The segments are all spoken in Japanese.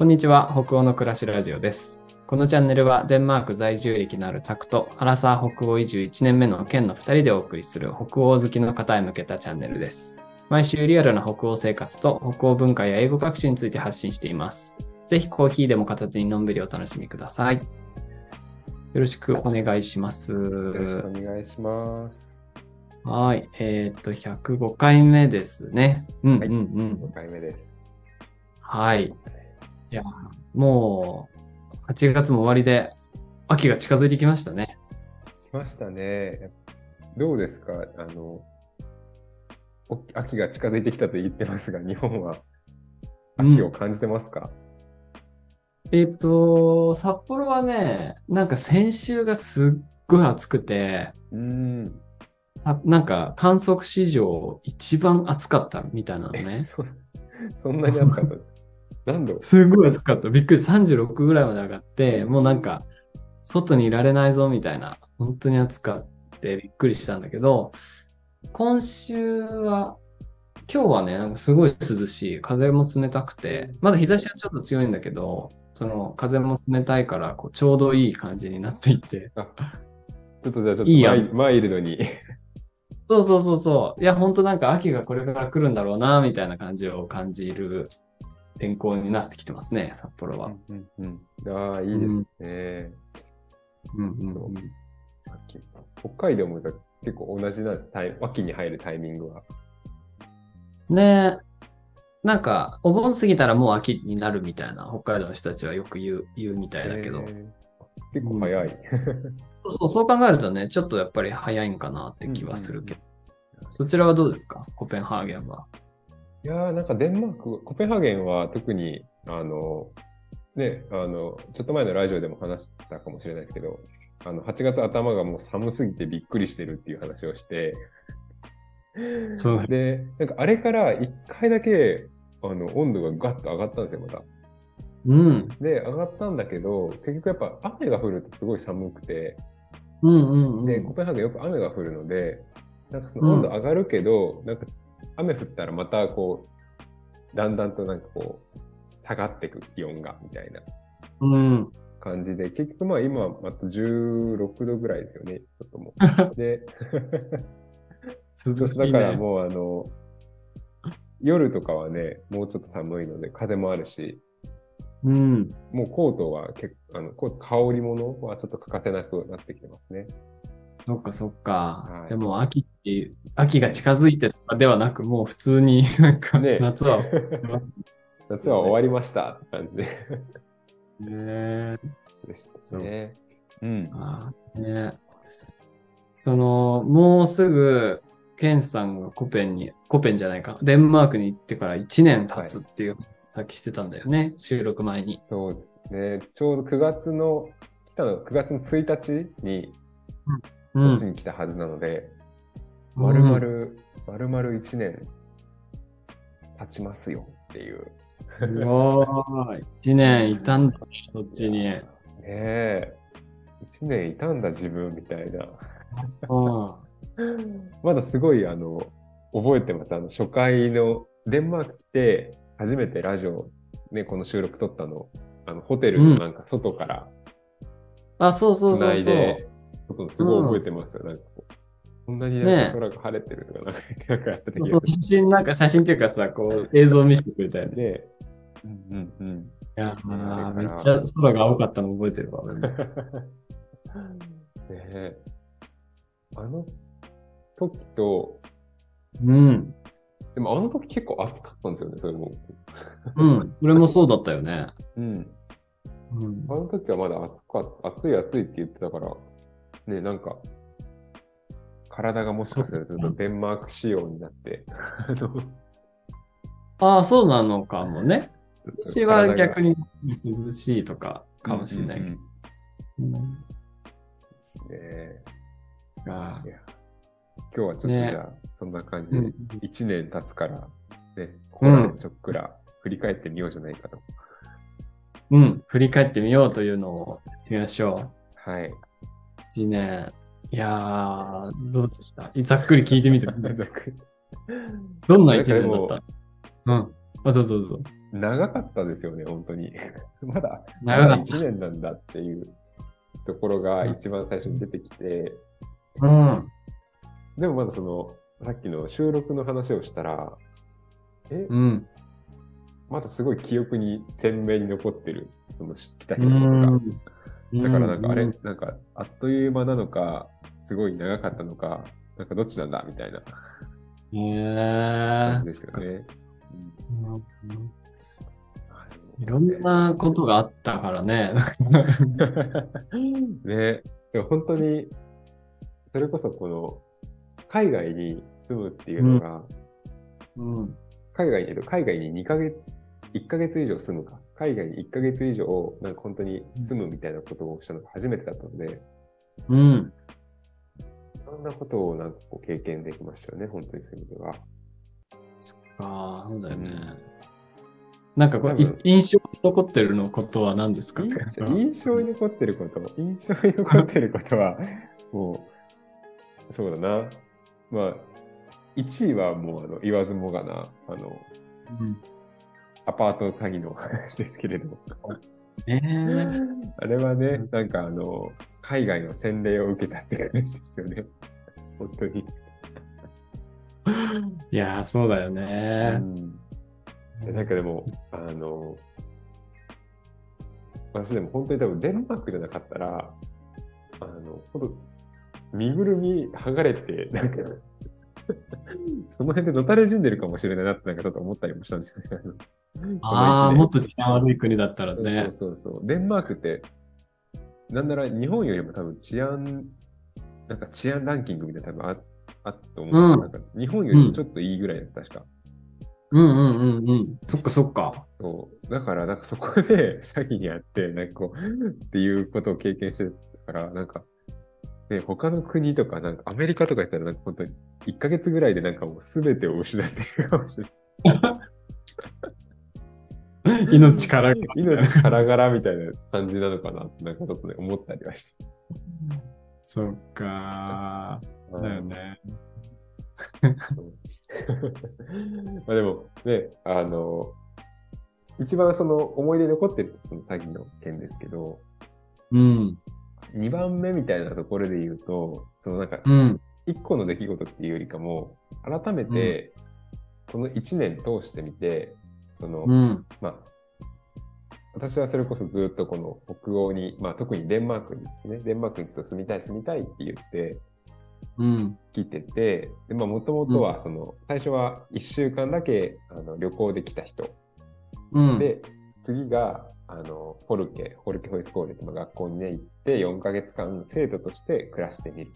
こんにちは、北欧の暮らしラジオです。このチャンネルはデンマーク在住歴のあるタクとアラサー北欧移住1年目の県の2人でお送りする北欧好きの方へ向けたチャンネルです。毎週リアルな北欧生活と北欧文化や英語学習について発信しています。ぜひコーヒーでも片手にのんびりお楽しみください。よろしくお願いします。よろしくお願いします。はい。えーっと、105回目ですね。うんうんはいうん。5回目です。はい。いや、もう、8月も終わりで、秋が近づいてきましたね。来ましたね。どうですか？あの、お秋が近づいてきたと言ってますが、日本は秋を感じてますか、えーっと、札幌はね、なんか先週がすっごい暑くて、うーん。さなんか観測史上一番暑かったみたいなのね。そそんなに暑かったです。何度？すごい暑かった。びっくり。36ぐらいまで上がって、もうなんか、外にいられないぞみたいな、本当に暑かってびっくりしたんだけど、今週は、今日はね、なんかすごい涼しい。風も冷たくて、まだ日差しはちょっと強いんだけど、その風も冷たいから、こうちょうどいい感じになっていて。あ ちょっとじゃあちょっといいやマイマイルドに。そうそうそうそう。いや、本当なんか秋がこれから来るんだろうな、みたいな感じを感じる天候になってきてますね、札幌は。うんうんうん、ああ、いいですね。うんうんうん。秋北海道も結構同じなんです。秋に入るタイミングは。ねえ。なんか、お盆過ぎたらもう秋になるみたいな、北海道の人たちはよく言う言うみたいだけど、えー結構早い。そうそう、そう考えるとね、ちょっとやっぱり早いんかなって気はするけど、そちらはどうですか？コペンハーゲンは。いやーなんかデンマーク、コペンハーゲンは特に、あの、ね、あの、ちょっと前のラジオでも話したかもしれないけど、あの、8月頭がもう寒すぎてびっくりしてるっていう話をして、そうで、なんかあれから1回だけ、あの、温度がガッと上がったんですよ、また。うん。で、上がったんだけど、結局やっぱ雨が降るとすごい寒くて、うんうんうん。で、コペンハーゲンよく雨が降るので、なんかその温度上がるけど、なんか雨降ったらまたこう、だんだんとなんかこう、下がっていく気温が、みたいなうん。感じで、結局まあ今また16度ぐらいですよね、ちょっともう。で、ね。だからもうあの、夜とかはね、もうちょっと寒いので、風もあるし、うん。もうコートは結構、あの、コート羽織物はちょっと欠かせなくなってきてますね。そっかそっか。はいじゃあもう秋っ秋が近づいてとかではなく、もう普通になんかね夏は。夏は終わりましたって感じで。ねでしたね。うん。あーねその、もうすぐ、ケンさんがコペンに、コペンじゃないか、デンマークに行ってから1年経つっていう、さっきしてたんだよね、収録前に。そうですね。ちょうど9月の、来たの9月の1日に、うんこっち。に来たはずなので、まるまる、まるまる1年経ちますよっていう。すごい。1年いたんだね、そっちに。ねえ。1年いたんだ自分みたいな。うん。まだすごい、あの、覚えてます。あの、初回の、デンマーク来て、初めてラジオ、ね、この収録撮ったの、あの、ホテルのなんか外からあ、そうそうつそうそう。ないで、撮ったのすごい覚えてますよ。なんかこう、こんなに空が晴れてるとか、なんか、写真、なんか写真っていうかさ、こう映像見せてくれたよね。で、うんうんうん。いやめっちゃ空が青かったの覚えてるわ。ねえ。あの時と、うん。でもあの時結構暑かったんですよね、それも。うん。それもそうだったよね。うん。うんあ。の時はまだ暑か暑い暑いって言ってたから、ね、なんか、体がもしかするとデンマーク仕様になって、あ のああ、そうなのかもね。私は逆にに涼しいとかかもしれないけど。うんですね。あ今日はちょっとじねゃあ、そんな感じで、うん1年経つから、ね、ここらでちょっくら振り返ってみようじゃないかと。うん。振り返ってみようというのをやってみましょはい。う。1年。いやー、どうでした？ざっくり聞いてみて。ざっくりどんな1年だった？うん。あ、どうぞどうぞ。長かったですよね、本当に。まだ、長かった1年なんだっていうところが一番最初に出てきて、うん。でもまだその、さっきの収録の話をしたら、え、うん。まだすごい記憶に鮮明に残ってる、その来たう人のことが。ん。だからなんかあれ、うんなんかあっという間なのか、すごい長かったのか、なんかどっちなんだみたいな感じですよね。いろんなことがあったからね。ね、でも本当に、それこそこの、海外に住むっていうのが、うん。海外にいると海外に2ヶ月、1ヶ月以上住むか、海外に1ヶ月以上、なんか本当に住むみたいなことをしたのが初めてだったので、うん。いろんなことをなんかこう経験できましたよね、本当にそういう意味では。ああ、そうだよね。うん。なんかこう、印象に残ってるのことは何ですか？印象に残ってること、印象に残ってることは、もう、そうだな。まあ、1位はもうあの言わずもがな、あの、うん。アパート詐欺の話ですけれど、ええ。あれはねうん、なんかあの、海外の洗礼を受けたって感じですよね。本当に。いやー、そうだようね。んでなんかでも、あの、私でも本当に多分デンマークじゃなかったら、あの、本当身ぐるみ剥がれて、なんか、その辺でのたれ死んでるかもしれないなってなんかちょっと思ったりもしたんですよね。ああ、もっと治安悪い国だったらね。そうそうそう。デンマークって、なんなら日本よりも多分治安、なんか治安ランキングみたいな多分ああったと思う、うんなんか日本よりもちょっといいぐらいです、確か。うんうんうんうん。そっかそっか。そう。だから、なんかそこで 詐欺にあって、なんかこう、っていうことを経験してたから、なんか、ね、他の国とか、なんかアメリカとかやったら、なんか本当に1ヶ月ぐらいでなんかもう全てを失っているかもしれない。命からが。命からがらみたいな感じなのかなって、なんかちょっとね、思ったりはして。そっかー。だよね。まあでもね、あの、一番その思い出に残ってるその詐欺の件ですけど、うん。2番目みたいなところで言うと、そのなんかうん。1個の出来事っていうよりかも、改めてこの1年通してみて、その、うん。まあ、私はそれこそずっとこの北欧に、まあ特にデンマークにですね、デンマークにずっと住みたい住みたいって言ってうん。来てて、で、まあもともとはその、最初は1週間だけあの旅行で来た人うん。で、次が、あの、フォルケ、フォルケホイスコーレっていう学校にね、行って、4ヶ月間生徒として暮らしてみる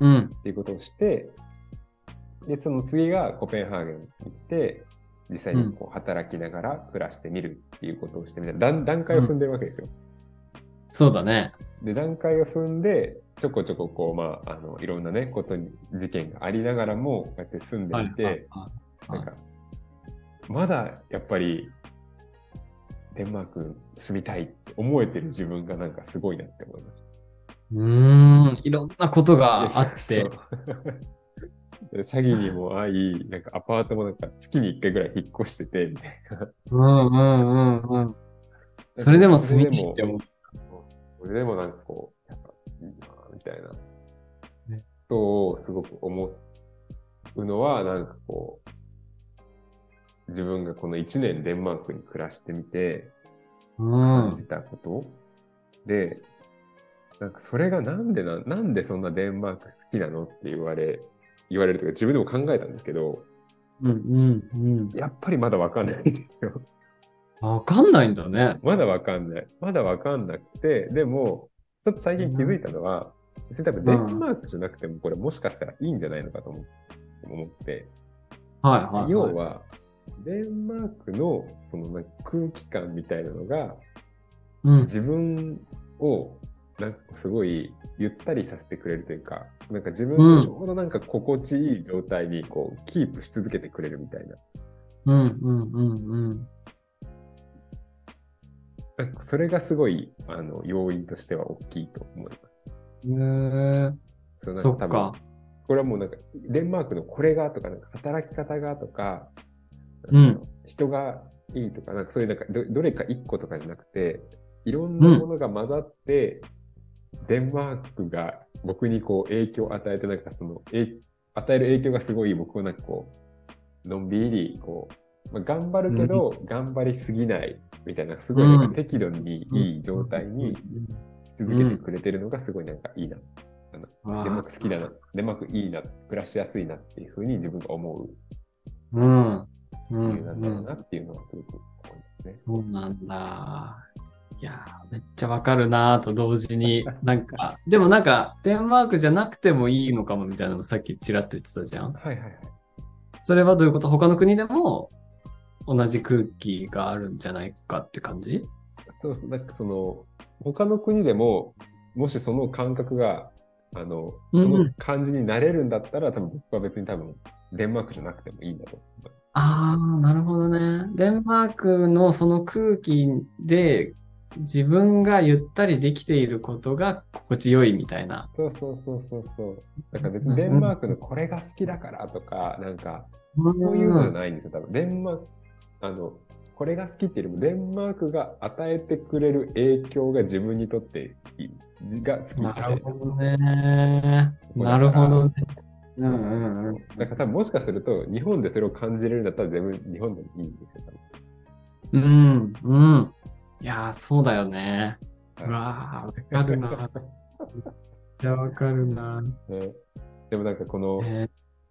うん。っていうことをして、で、その次がコペンハーゲンに行って、実際にこう働きながら暮らしてみるっていうことをしてみた段段階を踏んでるわけですよ。そうだね。で、段階を踏んで、ちょこちょここう、まあ、あの、いろんなね、ことに、事件がありながらも、こうやって住んでいて、なんか、まだやっぱり、デンマーク住みたいって思えてる自分がなんかすごいなって思いました。うーん。いろんなことがあっそて詐欺にも遭い、なんかアパートもなんか月に1回ぐらい引っ越してて、みたいな。うんうんうんうん。それでも住みたいって思う。それでもなんかこう、やっぱいいな、みたいな。ねことをすごく思うのは、なんかこう、自分がこの1年デンマークに暮らしてみてうん感。じたこと、で、なんかそれがなんでな、なんでそんなデンマーク好きなのって言われ、言われるとか自分でも考えたんですけど、うんうんうん。やっぱりまだわかんないんですよ。わかんないんだね。まだわかんない。まだわかんなくて、でも、ちょっと最近気づいたのは、別に多分デンマークじゃなくても、これもしかしたらいいんじゃないのかと思思って、はいはい、はい。要は、デンマークのその空気感みたいなのが、うん。自分をなんかすごいゆったりさせてくれるというか、なんか自分うんのちょうどなんか心地いい状態にこうキープし続けてくれるみたいな。うんうんうんうん。なんかそれがすごいあの要因としては大きいと思います。へえ。そうそっか。これはもうなんか、デンマークのこれがとか、なんか働き方がとか、うん人がいいとか、なんかそういうなんかどどれか一個とかじゃなくて、いろんなものが混ざって、デンマークが僕にこう影響を与えて、なんかその、え与える影響がすごい僕をなんかこう、のんびり、こう、まあ、頑張るけど、頑張りすぎないみたいな、すごいなんか適度にいい状態に続けてくれてるのがすごいなんかいいな。わあデンマーク好きだな、デンマークいいな、暮らしやすいなっていうふうに自分が思ううん。う理由なんだろん。うなっていうのはすごく思いますね。そうなんだ。いやー、めっちゃわかるなーと同時に、なんか、でもなんか、デンマークじゃなくてもいいのかもみたいなのもさっきちらっと言ってたじゃん。はいはいはい。それはどういうこと？他の国でも同じ空気があるんじゃないかって感じ？そうそう、なんかその、他の国でも、もしその感覚が、あの、うんその感じになれるんだったら、多分僕は別に多分、デンマークじゃなくてもいいんだと。ああ、なるほどね。デンマークのその空気で自分がゆったりできていることが心地よいみたいな。そうそうそうそうそう。だから別にデンマークのこれが好きだからとか、なんか、そういうのじゃないんですよ、多分。デンマーク、あの、これが好きっていうよりも、デンマークが与えてくれる影響が自分にとって好き、が好きみなるほどね。なるほどね。うんうんうん。だから多分もしかすると、日本でそれを感じれるんだったら全部日本でもいいんですよ、うん、うん。いやー、そうだよね。わー、わかるな。いや、わかるな。ね、でもなんかこの、え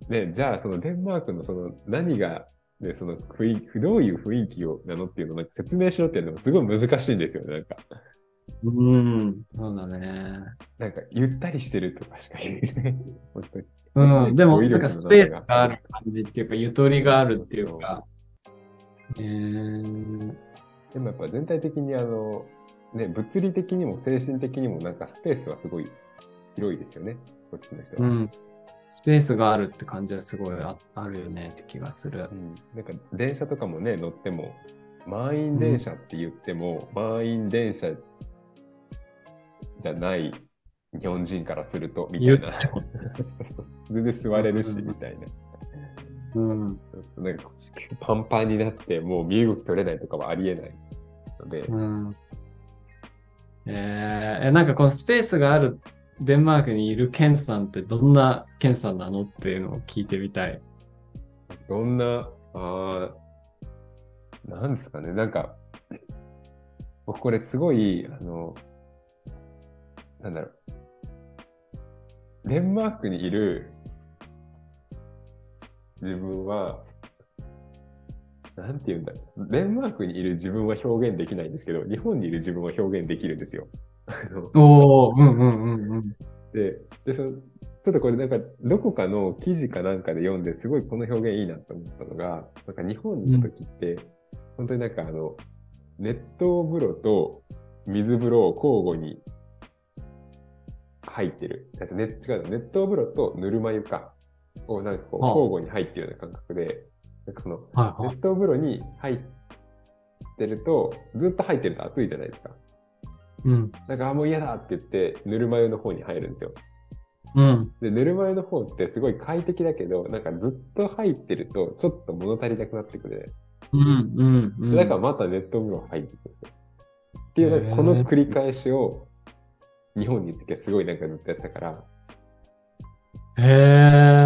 ね、じゃあそのデンマークのその何が、ね、その雰囲気、どういう雰囲気をなのっていうのをなんか説明しろっていうのもすごい難しいんですよね、なんか。ーうん、そうだね。なんかゆったりしてるとかしか言えない。本当に。うん、でも、なんかスペースがある感じっていうか、ゆとりがあるっていうか。えー、でもやっぱ全体的にあの、ね、物理的にも精神的にもなんかスペースはすごい広いですよね、こっちの人は。うん、ススペースがあるって感じはすごいああるよねって気がするう。ん、なんか電車とかもね、乗っても、満員電車って言っても、満員電車じゃない日本人からすると、みたいな。全然座れるし、みたいな。うん。なんかパンパンになって、もう身動き取れないとかはありえないので、うん。えー、えなんかこのスペースがあるデンマークにいるケンさんってどんなケンさんなのっていうのを聞いてみたい。どんな、あーなんですかね、なんか、僕これすごい、あの、なんだろう、デンマークにいる自分は、なんて言うんだデンマークにいる自分は表現できないんですけど、日本にいる自分は表現できるんですよ。おー、うんうんうんうん。で、でそのちょっとこれなんかどこかの記事かなんかで読んですごいこの表現いいなと思ったのが、なんか日本にいた時って、本当になんかあの、熱湯風呂と水風呂を交互に入ってる。違うの、熱湯風呂とぬるま湯か。をなんかこう交互に入ってるような感覚で、なんかそのはいはい。熱湯風呂に入ってると、ずっと入ってると暑いじゃないですか。うん。なんか、あ、もう嫌だって言って、ぬるま湯の方に入るんですよ。うん。で、ぬるま湯の方ってすごい快適だけど、なんかずっと入ってると、ちょっと物足りなくなってくるじゃないですか。うんうんだからまた熱湯風呂入ってくるんですよ。っていう、この繰り返しを、日本に行ってすごいなんかずっとやってたから、へー。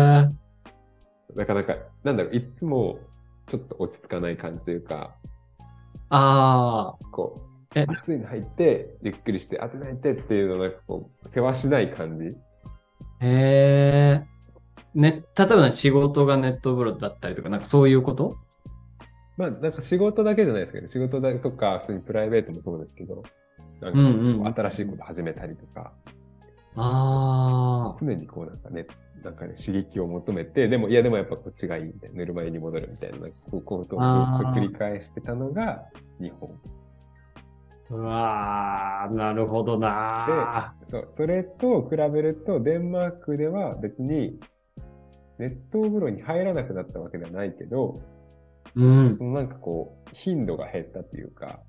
なかなか、なんだろう、いつもちょっと落ち着かない感じというか、あこえう、暑いの入って、ゆっくりして、暑いの入ってっていうのをなんかこう、世話しない感じ。ー。へー。ね、例えばね仕事がネット風呂だったりとか、なんかそういうこと？まあ、なんか仕事だけじゃないですけど、仕事だとか、普通にプライベートもそうですけど、なんかうんうんこう新しいこと始めたりとか、あ常にこうなんかね、なんかね、刺激を求めて、でも、いやでもやっぱこっちがいいみたいな、ぬるま湯に戻るみたいな、こう、ことを繰り返してたのが日本。ー。うわー、なるほどなそう、それと比べると、デンマークでは別に、熱湯風呂に入らなくなったわけではないけど、ー。うん。そのなんかこう、頻度が減ったっていうか、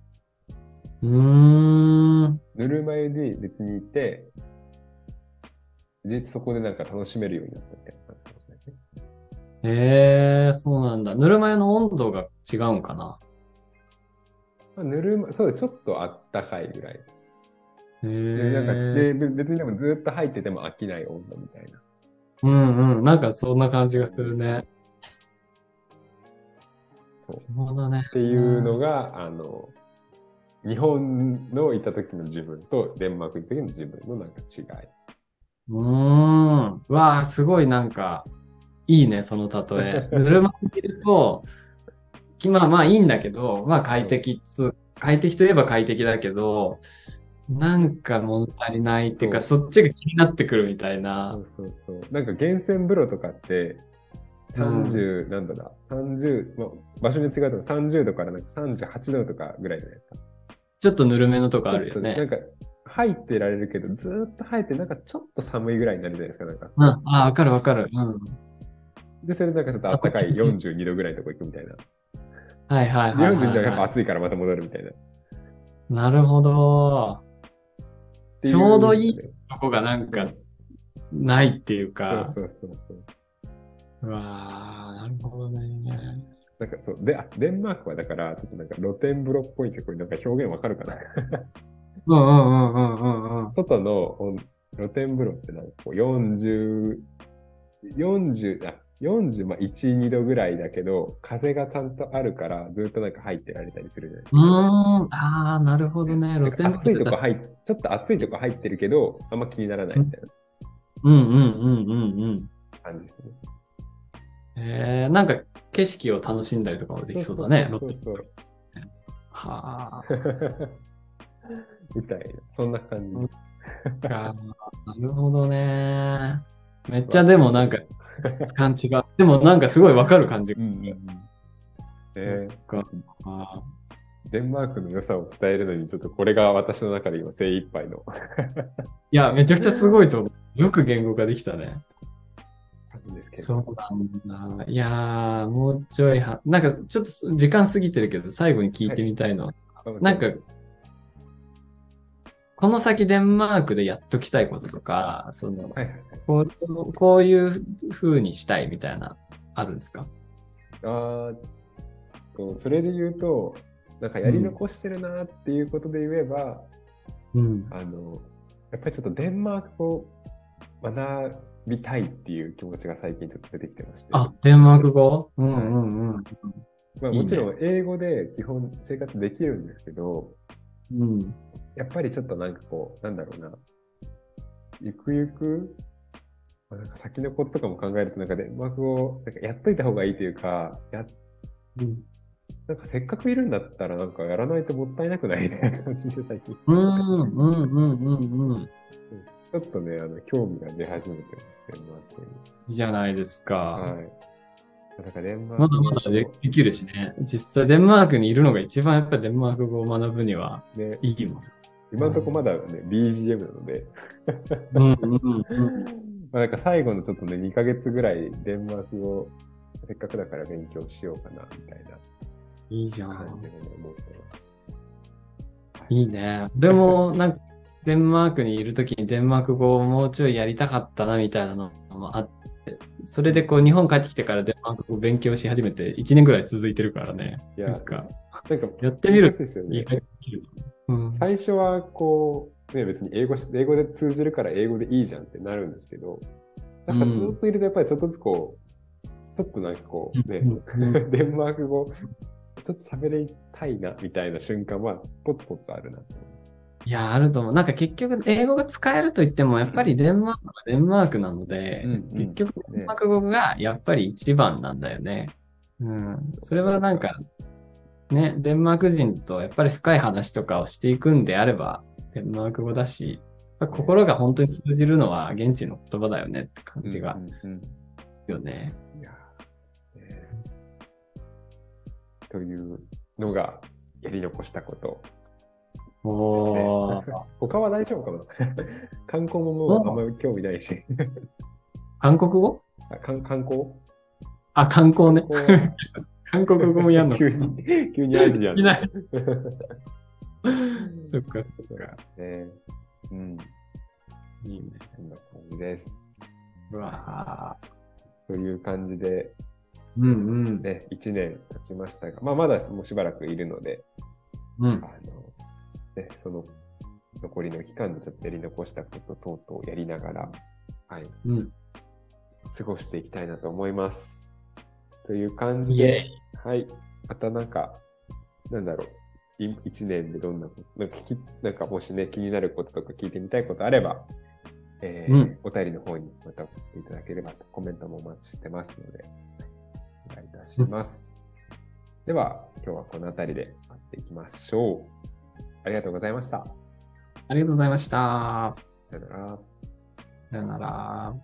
うーん。ぬるま湯で別にいて、で、そこでなんか楽しめるようになったみたいな感じかもしれないね。へえー、そうなんだ。ぬるま湯の温度が違うんかな？まあ、ぬるま、そうちょっとあったかいぐらい。へでなんかえ。でべ別にでもずっと入ってても飽きない温度みたいな。うんうん。なんかそんな感じがするね。そうね。っていうのが、あの、日本のいた時の自分とデンマーク行った時の自分のなんか違い。うーん。うわあ、すごいなんか、いいね、その例え。ぬるま湯いると、きまあまあいいんだけど、まあ快適っつ、快適といえば快適だけど、なんか物足りないっていうか、そっちが気になってくるみたいそな。うそうそう。なんか源泉風呂とかって、30、なんだだ、30、まあ、場所に違うと30度からなんか38度とかぐらいじゃないですか。ちょっとぬるめのとかあるよね。なんか入ってられるけど、ずーっと入ってなんかちょっと寒いぐらいになるじゃないですか。なんかうん。ああ、わかるわかる。うん。で、それでなんかちょっと暖かい42度ぐらいのとこ行くみたいな。はいはいではいはい、42度はやっぱは暑いからまた戻るみたいな。なるほど。ちょうどいいとこがなんか、ないっていうそうか。そうそうそう。うわーなるほどね。なんかそう、で、あ、デンマークはだから、ちょっとなんか露天風呂っぽいんですよ。これなんか表現わかるかなうんうんうんうんうんうん。外の温露天風呂ってなんかこう40、40、あ、40、まあ1、2度ぐらいだけど、風がちゃんとあるから、ずっとなんか入ってられたりするじゃないですうーん、ああ、なるほどね。か。露天暑いとこ風呂入っ、ちょっと暑いとこ入ってるけど、あんま気にならないみたいなうんうんうんうんうん。感じですね。えー、なんか景色を楽しんだりとかもできそうだね。そうそうそうそう。は みたいな、そんな感じ。あ、なるほどね。めっちゃでもなんか 感じが、でもなんかすごいわかる感じがする。ねそっか。あデンマークの良さを伝えるのに、ちょっっとこれが私の中で今精一杯のーいや、めちゃくちゃすごいと思う。よく言語化できたね。ですけど。そうなんだ。いやー、もうちょいは、なんかちょっと時間過ぎてるけど、最後に聞いてみたいのは、なんか、この先デンマークでやっときたいこととか、その、はい。こうこういう風にしたいみたいな、あるんですか？あーとそれで言うと、なんかやり残してるなっていうことで言えば、うん。あの、やっぱりちょっとデンマークを学びたいっていう気持ちが最近ちょっと出てきてまして。あ、デンマーク語？うんうんうん。まあ、もちろん英語で基本生活できるんですけど、うん。やっぱりちょっとなんかこう、なんだろうな、ゆくゆく、まあなんか先のこととかも考えると、なんかデンマーク語、なんかやっといた方がいいというか、やうんなんかせっかくいるんだったら、なんかやらないともったいなくないみたいな感じで最近。うんうんうんうんうん。ちょっとね、あの、興味が出始めてます、デンマークに。いいじゃないですか。はい。なんかデンマークまだまだでできるしね。実際デンマークにいるのが一番やっぱりデンマーク語を学ぶにはね、いいもん。今のところまだね、BGM なので、うんうんうん。まあなんか最後のちょっとね、2ヶ月ぐらいデンマーク語、せっかくだから勉強しようかな、みたいいいじゃ。なん感じをね思ってます。いいね。でも、なんか、デンマークにいるときにデンマーク語をもうちょいやりたかったな、みたいなのもあって、それでこう、日本帰ってきてからデンマーク語を勉強し始めて1年ぐらい続いてるからね。いやなんか、なんか、やってみるですよ意ね。うん。最初はこう、ね、別に英語し、英語で通じるから英語でいいじゃんってなるんですけど、なんかずっといるとやっぱりちょっとずつこう、ちょっとなんかこうね、デンマーク語、ちょっと喋りたいな、みたいな瞬間は、ポツポツあるなって。いや、あると思う。なんか結局、英語が使えると言っても、やっぱりデンマークはデンマークなので、うんうん結局、デンマーク語がやっぱり一番なんだよね。うん。それはなんか、ね、デンマーク人とやっぱり深い話とかをしていくんであれば、デンマーク語だし、心が本当に通じるのは現地の言葉だよねって感じがうんうんうんよね。いやーねというのがやり残したこと。おー。他は大丈夫かな？観光ももうあんまり興味ないし。韓国語？あ観観光？あ、観光ね。韓国語もやんの。急に、急にアジアいない。そそっか、そっうか。ね。うん。いいね。こんな感じです。うわという感じで、ーうんうん。ね、1年経ちましたが、まあ、まだもうしばらくいるので、うん。あの、ね、その残りの期間でちょっとやり残したこと等々やりながら、はい、うん。過ごしていきたいなと思います。という感じで、はい。またなんか、なんだろう、い一年でどんなこと、なんか聞き、なんかもしね、気になることとか聞いてみたいことあれば、えーうんお便りの方にまた送っていただければと、コメントもお待ちしてますので、お願いいたします。では、今日はこの辺りで終わっていきましょう。ありがとうございました。ありがとうございました。さよなら。さよなら。